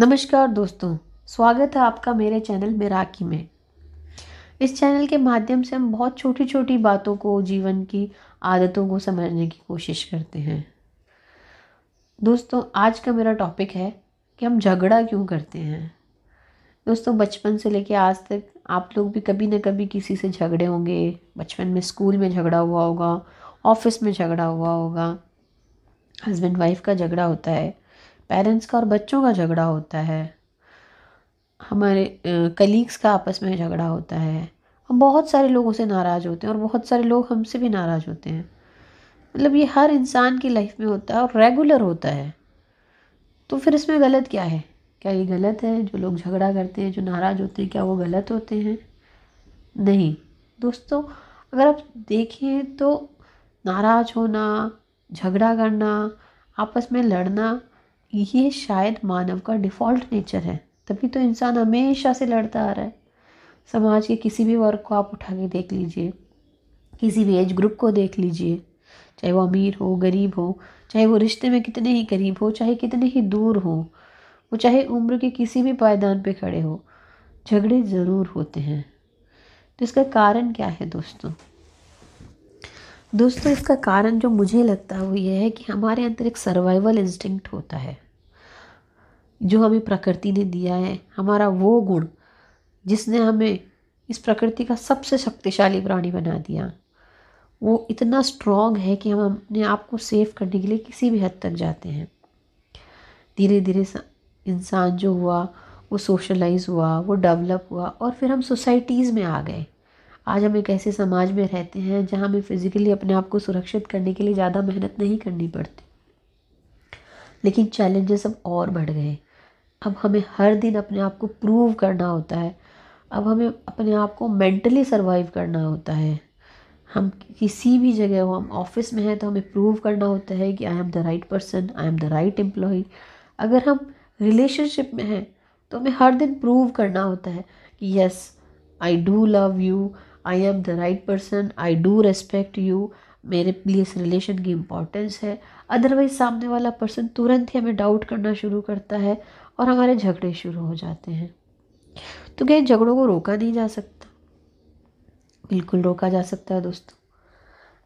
नमस्कार दोस्तों, स्वागत है आपका मेरे चैनल मेराकी में। इस चैनल के माध्यम से हम बहुत छोटी छोटी बातों को, जीवन की आदतों को समझने की कोशिश करते हैं। दोस्तों, आज का मेरा टॉपिक है कि हम झगड़ा क्यों करते हैं। दोस्तों, बचपन से लेके आज तक आप लोग भी कभी ना कभी किसी से झगड़े होंगे। बचपन में स्कूल में झगड़ा हुआ होगा, ऑफ़िस में झगड़ा हुआ होगा हस्बैंड वाइफ का झगड़ा होता है। पेरेंट्स का और बच्चों का झगड़ा होता है। हमारे कलीग्स का आपस में झगड़ा होता है। हम बहुत सारे लोगों से नाराज़ होते हैं और बहुत सारे लोग हमसे भी नाराज़ होते हैं। मतलब ये हर इंसान की लाइफ में होता है और रेगुलर होता है। तो फिर इसमें गलत क्या है? क्या ये गलत है? जो लोग झगड़ा करते हैं, जो नाराज़ होते हैं, क्या वो गलत होते हैं? नहीं। दोस्तों, अगर आप देखें तो नाराज़ होना, झगड़ा करना, आपस में लड़ना ये शायद मानव का डिफ़ॉल्ट नेचर है। तभी तो इंसान हमेशा से लड़ता आ रहा है। समाज के किसी भी वर्ग को आप उठा के देख लीजिए। किसी भी एज ग्रुप को देख लीजिए। चाहे वो अमीर हो, गरीब हो, चाहे वो रिश्ते में कितने ही करीब हो, चाहे कितने ही दूर हो, वो चाहे उम्र के किसी भी पायदान पे खड़े हो, झगड़े ज़रूर होते हैं। तो इसका कारण क्या है दोस्तों? दोस्तों, इसका कारण जो मुझे लगता है वो ये है कि हमारे अंदर एक सर्वाइवल इंस्टिंक्ट होता है। जो हमें प्रकृति ने दिया है, हमारा वो गुण, जिसने हमें इस प्रकृति का सबसे शक्तिशाली प्राणी बना दिया, वो इतना स्ट्रॉन्ग है कि हम अपने आप को सेव करने के लिए किसी भी हद तक जाते हैं। धीरे धीरे इंसान जो हुआ, वो सोशलाइज हुआ, वो डेवलप हुआ और फिर हम सोसाइटीज़ में आ गए। आज हम एक ऐसे समाज में रहते हैं जहाँ हमें फिज़िकली अपने आप को सुरक्षित करने के लिए ज़्यादा मेहनत नहीं करनी पड़ती। लेकिन चैलेंजेस अब और बढ़ गए अब हमें हर दिन अपने आप को प्रूव करना होता है। अब हमें अपने आप को मेंटली सर्वाइव करना होता है। हम किसी भी जगह हो, हम ऑफ़िस में हैं तो हमें प्रूव करना होता है कि I am the right person I am the right employ अगर हम रिलेशनशिप में हैं तो हमें हर दिन प्रूव करना होता है कि yes I do love you I am the right person I do respect you मेरे लिए इस रिलेशन की इम्पोर्टेंस है. अदरवाइज़ सामने वाला पर्सन तुरंत ही हमें डाउट करना शुरू करता है और हमारे झगड़े शुरू हो जाते हैं. तो क्या झगड़ों को रोका नहीं जा सकता? बिल्कुल रोका जा सकता है दोस्तों.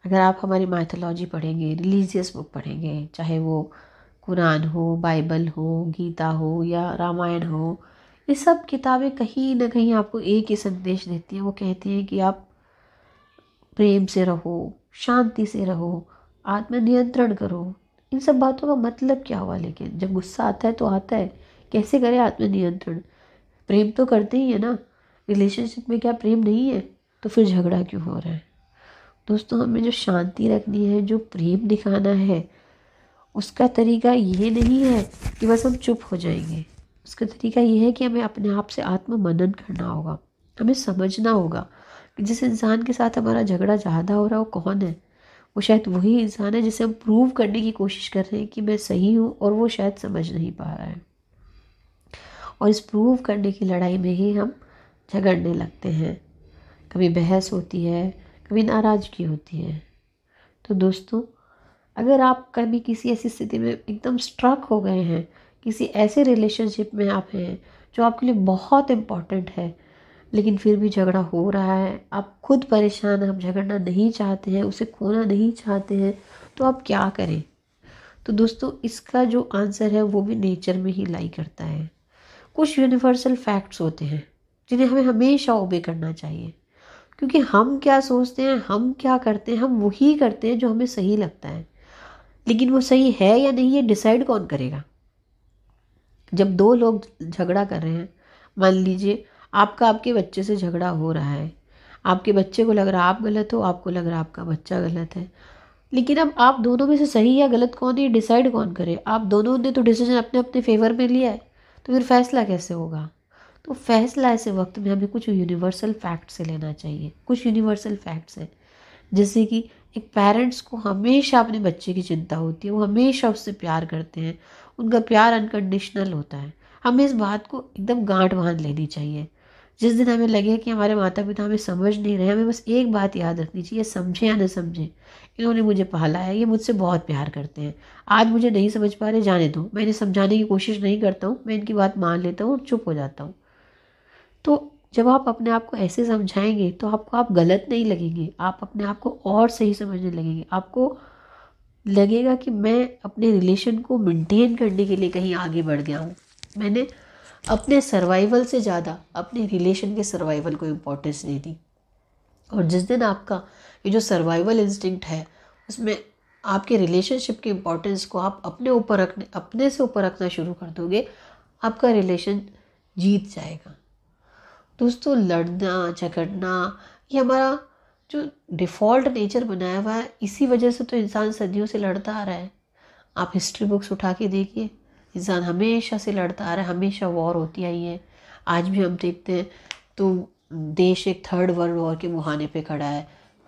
अगर आप हमारी माइथोलॉजी पढ़ेंगे रिलीजियस बुक पढ़ेंगे, चाहे वो कुरान हो, बाइबल हो, गीता हो या रामायण हो ये सब किताबें कहीं ना कहीं आपको एक ही संदेश देती हैं। वो कहती हैं कि आप प्रेम से रहो, शांति से रहो, आत्मनियंत्रण करो। इन सब बातों का मतलब क्या हुआ? लेकिन जब गुस्सा आता है तो आता है। कैसे करें आत्मनियंत्रण? प्रेम तो करते ही है ना। रिलेशनशिप में क्या प्रेम नहीं है? तो फिर झगड़ा क्यों हो रहा है? दोस्तों, हमें जो शांति रखनी है, जो प्रेम दिखाना है, उसका तरीका ये नहीं है कि बस हम चुप हो जाएँगे। उसका तरीका ये है कि हमें अपने आप से आत्म मनन करना होगा। हमें समझना होगा कि जिस इंसान के साथ हमारा झगड़ा ज़्यादा हो रहा है, वो कौन है? वो शायद वही इंसान है जिसे हम प्रूव करने की कोशिश कर रहे हैं कि मैं सही हूँ और वो शायद समझ नहीं पा रहा है। और इस प्रूव करने की लड़ाई में ही हम झगड़ने लगते हैं। कभी बहस होती है, कभी नाराज़गी होती है। तो दोस्तों, अगर आप कभी किसी ऐसी स्थिति में एकदम स्ट्रक हो गए हैं किसी ऐसे रिलेशनशिप में आप हैं जो आपके लिए बहुत इंपॉर्टेंट है, लेकिन फिर भी झगड़ा हो रहा है, आप खुद परेशान हैं आप झगड़ना नहीं चाहते हैं, उसे खोना नहीं चाहते हैं तो आप क्या करें? तो दोस्तों, इसका जो आंसर है वो भी नेचर में ही लाई करता है। कुछ यूनिवर्सल फैक्ट्स होते हैं, जिन्हें हमें हमेशा ओबे करना चाहिए। क्योंकि हम क्या सोचते हैं, हम क्या करते हैं, हम वही करते हैं जो हमें सही लगता है। लेकिन वो सही है या नहीं, ये डिसाइड कौन करेगा? जब दो लोग झगड़ा कर रहे हैं, मान लीजिए, आपका आपके बच्चे से झगड़ा हो रहा है। आपके बच्चे को लग रहा आप गलत हो, आपको लग रहा है आपका बच्चा गलत है। लेकिन अब आप दोनों में से सही या गलत कौन है डिसाइड कौन करे? आप दोनों ने तो डिसीज़न अपने अपने फेवर में लिया है तो फिर फैसला कैसे होगा? तो फैसला ऐसे वक्त में हमें कुछ यूनिवर्सल फैक्ट से लेना चाहिए, कुछ यूनिवर्सल फैक्ट्स हैं। जैसे कि एक पेरेंट्स को हमेशा अपने बच्चे की चिंता होती है, वो हमेशा उससे प्यार करते हैं उनका प्यार अनकंडीशनल होता है। हमें इस बात को एकदम गांठ बाँध लेनी चाहिए। जिस दिन हमें लगे कि हमारे माता पिता हमें समझ नहीं रहे, हमें बस एक बात याद रखनी चाहिए समझे या न समझे। इन्होंने मुझे पाला है, ये मुझसे बहुत प्यार करते हैं। आज मुझे नहीं समझ पा रहे, जाने दो। मैं इन्हें समझाने की कोशिश नहीं करता हूँ, मैं इनकी बात मान लेता हूँ और चुप हो जाता हूँ। तो जब आप अपने आप को ऐसे समझाएँगे तो आपको आप गलत नहीं लगेंगे, आप अपने आप को और सही समझने लगेंगे। आपको लगेगा कि मैं अपने रिलेशन को मेंटेन करने के लिए कहीं आगे बढ़ गया हूँ। मैंने अपने सर्वाइवल से ज़्यादा अपने रिलेशन के सर्वाइवल को इम्पोर्टेंस दे दी। और जिस दिन आपका ये जो सर्वाइवल इंस्टिंक्ट है, उसमें आपके रिलेशनशिप की इम्पोर्टेंस को आप अपने ऊपर रखने, अपने से ऊपर रखना शुरू कर दोगे, आपका रिलेशन जीत जाएगा। दोस्तों, लड़ना, झगड़ना, ये हमारा जो डिफ़ॉल्ट नेचर बनाया हुआ है, इसी वजह से तो इंसान सदियों से लड़ता आ रहा है। आप हिस्ट्री बुक्स उठा के देखिए, इंसान हमेशा से लड़ता आ रहा है, हमेशा वॉर होती आई है। आज भी हम देखते हैं तो देश एक थर्ड वर्ल्ड वॉर के मुहाने पे खड़ा है।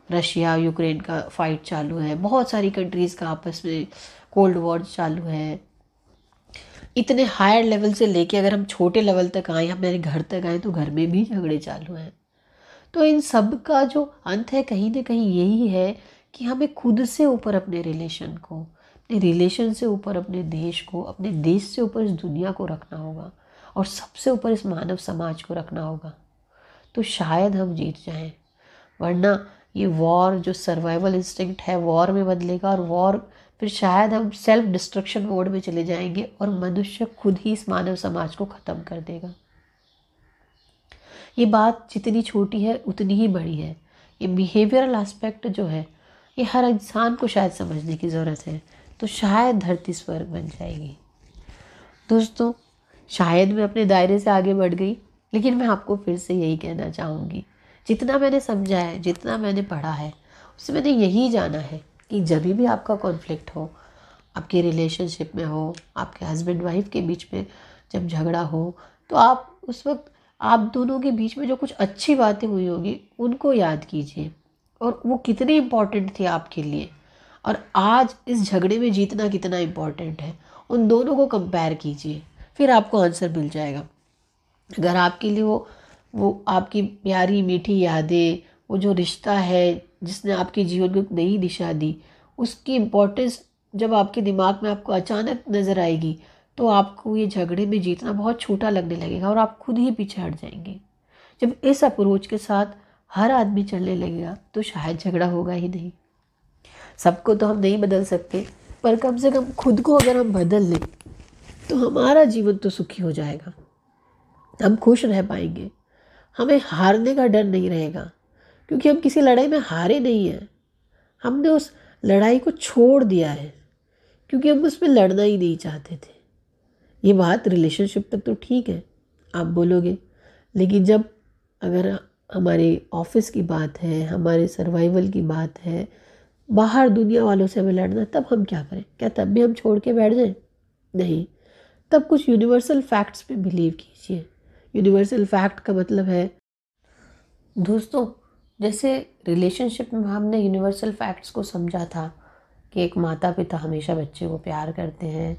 रशिया, यूक्रेन का फाइट चालू है, बहुत सारी कंट्रीज़ का आपस में कोल्ड वॉर चालू है। इतने हायर लेवल से लेके अगर हम छोटे लेवल तक आए, हमारे घर तक आए तो घर में भी झगड़े चालू हैं। तो इन सब का जो अंत है कहीं ना कहीं यही है कि हमें खुद से ऊपर अपने रिलेशन को, अपने रिलेशन से ऊपर अपने देश को, अपने देश से ऊपर इस दुनिया को रखना होगा और सबसे ऊपर इस मानव समाज को रखना होगा। तो शायद हम जीत जाएँ, वरना ये वॉर जो सर्वाइवल इंस्टिंक्ट है वॉर में बदलेगा और वॉर फिर शायद हम सेल्फ डिस्ट्रक्शन मोड में चले जाएँगे और मनुष्य खुद ही इस मानव समाज को ख़त्म कर देगा। ये बात जितनी छोटी है, उतनी ही बड़ी है। ये बिहेवियरल एस्पेक्ट जो है, ये हर इंसान को शायद समझने की ज़रूरत है तो शायद धरती स्वर्ग बन जाएगी। दोस्तों, शायद मैं अपने दायरे से आगे बढ़ गई, लेकिन मैं आपको फिर से यही कहना चाहूँगी। जितना मैंने समझा है, जितना मैंने पढ़ा है, उससे मैंने यही जाना है कि जब भी आपका कॉन्फ्लिक्ट हो, आपके रिलेशनशिप में हो, आपके हस्बैंड वाइफ के बीच में जब झगड़ा हो तो आप उस वक्त आप दोनों के बीच में जो कुछ अच्छी बातें हुई होगी, उनको याद कीजिए। और वो कितनी इंपॉर्टेंट थी आपके लिए। और आज इस झगड़े में जीतना कितना इम्पोर्टेंट है। उन दोनों को कंपेयर कीजिए, फिर आपको आंसर मिल जाएगा। अगर आपके लिए वो वो आपकी प्यारी, मीठी यादें, वो जो रिश्ता है, जिसने आपके जीवन को नई दिशा दी, उसकी इम्पोर्टेंस जब आपके दिमाग में आपको अचानक नज़र आएगी तो आपको ये झगड़े में जीतना बहुत छोटा लगने लगेगा और आप खुद ही पीछे हट जाएँगे। जब इस अप्रोच के साथ हर आदमी चलने लगेगा तो शायद झगड़ा होगा ही नहीं। सबको तो हम नहीं बदल सकते, पर कम से कम खुद को अगर हम बदल लें तो हमारा जीवन तो सुखी हो जाएगा। हम खुश रह पाएँगे। हमें हारने का डर नहीं रहेगा, क्योंकि हम किसी लड़ाई में हारे नहीं हैं। हमने उस लड़ाई को छोड़ दिया है, क्योंकि हम उसमें लड़ना ही नहीं चाहते थे। ये बात रिलेशनशिप तक तो ठीक है, आप बोलोगे। लेकिन जब अगर हमारे ऑफ़िस की बात है, हमारे सर्वाइवल की बात है, बाहर दुनिया वालों से हमें लड़ना, तब हम क्या करें? क्या तब भी हम छोड़ के बैठ जाएँ? नहीं। तब कुछ यूनिवर्सल फैक्ट्स पे बिलीव कीजिए। यूनिवर्सल फैक्ट का मतलब है, दोस्तों, जैसे रिलेशनशिप में हमने यूनिवर्सल फैक्ट्स को समझा था कि एक माता पिता हमेशा बच्चे को प्यार करते हैं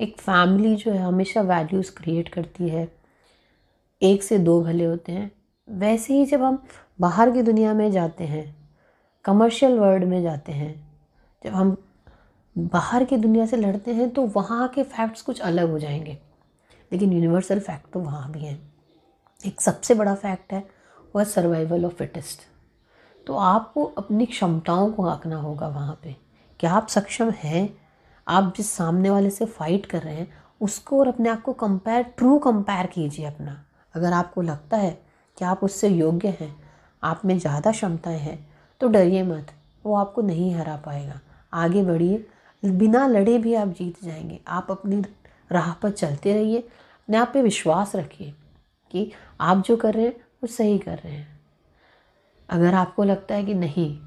एक फैमिली जो है हमेशा वैल्यूज़ क्रिएट करती है। एक से दो भले होते हैं। वैसे ही जब हम बाहर की दुनिया में जाते हैं कमर्शियल वर्ल्ड में जाते हैं, जब हम बाहर की दुनिया से लड़ते हैं तो वहाँ के फैक्ट्स कुछ अलग हो जाएँगे। लेकिन यूनिवर्सल फैक्ट तो वहाँ भी हैं। एक सबसे बड़ा फैक्ट है वह सर्वाइवल ऑफ़ फिटेस्ट तो आपको अपनी क्षमताओं को आंकना होगा वहाँ पे। क्या आप सक्षम हैं? आप जिस सामने वाले से फाइट कर रहे हैं, उसको और अपने आप को कंपेयर ट्रू कंपेयर कीजिए अपना। अगर आपको लगता है कि आप उससे योग्य हैं, आप में ज़्यादा क्षमताएँ हैं तो डरिए मत, वो आपको नहीं हरा पाएगा। आगे बढ़िए। बिना लड़े भी आप जीत जाएँगे। आप अपनी राह पर चलते रहिए। अपने आप पे विश्वास रखिए कि आप जो कर रहे हैं, वो सही कर रहे हैं। अगर आपको लगता है कि नहीं,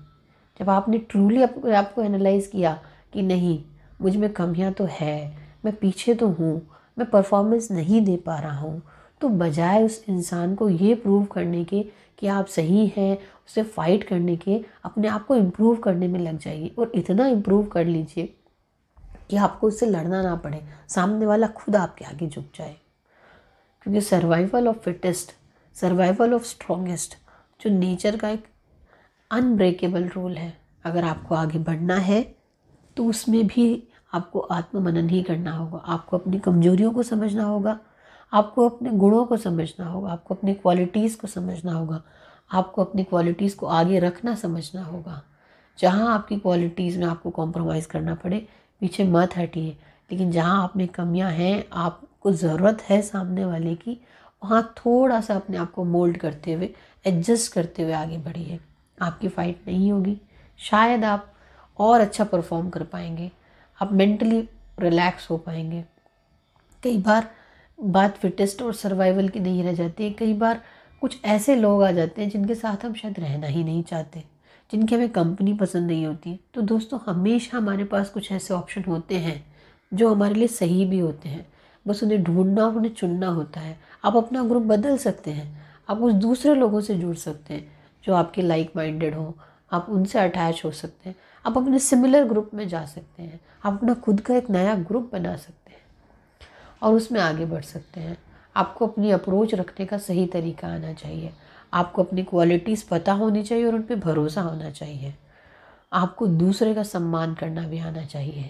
जब आपने ट्रूली आपको एनालाइज किया कि नहीं मुझमें कमियाँ तो है, मैं पीछे तो हूँ, मैं परफॉर्मेंस नहीं दे पा रहा हूँ। तो बजाय उस इंसान को ये प्रूव करने के कि आप सही हैं, उसे फाइट करने के, अपने आप को इम्प्रूव करने में लग जाइए और इतना इम्प्रूव कर लीजिए कि आपको उससे लड़ना ना पड़े, सामने वाला खुद आपके आगे झुक जाए। क्योंकि survival of fittest survival of strongest जो नेचर का एक अनब्रेकेबल रूल है। अगर आपको आगे बढ़ना है तो उसमें भी आपको आत्ममनन ही करना होगा। आपको अपनी कमजोरियों को समझना होगा। आपको अपने गुणों को समझना होगा। आपको अपनी क्वालिटीज़ को समझना होगा। आपको अपनी क्वालिटीज़ को आगे रखना समझना होगा। जहाँ आपकी क्वालिटीज़ में आपको कॉम्प्रोमाइज़ करना पड़े, पीछे मत हटिए। लेकिन जहाँ आप में कमियाँ हैं, आपको ज़रूरत है सामने वाले की, वहाँ थोड़ा सा अपने आप को मोल्ड करते हुए एडजस्ट करते हुए आगे बढ़िए। आपकी फ़ाइट नहीं होगी। शायद आप और अच्छा परफॉर्म कर पाएँगे। आप मेंटली रिलैक्स हो पाएँगे। कई बार बात फिटेस्ट और सर्वाइवल की नहीं रह जाती है। कई बार कुछ ऐसे लोग आ जाते हैं जिनके साथ हम शायद रहना ही नहीं चाहते, जिनकी हमें कंपनी पसंद नहीं होती। तो दोस्तों, हमेशा हमारे पास कुछ ऐसे ऑप्शन होते हैं जो हमारे लिए सही भी होते हैं। बस उन्हें ढूंढना, उन्हें चुनना होता है। आप अपना ग्रुप बदल सकते हैं। आप उस दूसरे लोगों से जुड़ सकते हैं जो आपके लाइक माइंडेड हों। आप उनसे अटैच हो सकते हैं। आप अपने सिमिलर ग्रुप में जा सकते हैं। आप अपना खुद का एक नया ग्रुप बना सकते हैं और उसमें आगे बढ़ सकते हैं। आपको अपनी अप्रोच रखने का सही तरीका आना चाहिए। आपको अपनी क्वालिटीज़ पता होनी चाहिए और उन पर भरोसा होना चाहिए। आपको दूसरे का सम्मान करना भी आना चाहिए।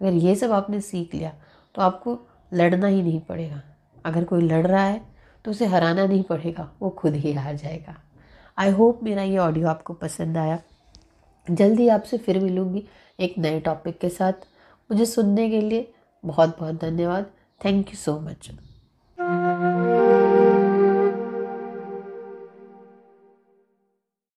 अगर ये सब आपने सीख लिया तो आपको लड़ना ही नहीं पड़ेगा। अगर कोई लड़ रहा है तो उसे हराना नहीं पड़ेगा, वो खुद ही हार जाएगा। आई होप मेरा ये ऑडियो आपको पसंद आया। जल्दी आपसे फिर मिलूँगी एक नए टॉपिक के साथ। मुझे सुनने के लिए बहुत बहुत धन्यवाद। Thank you so much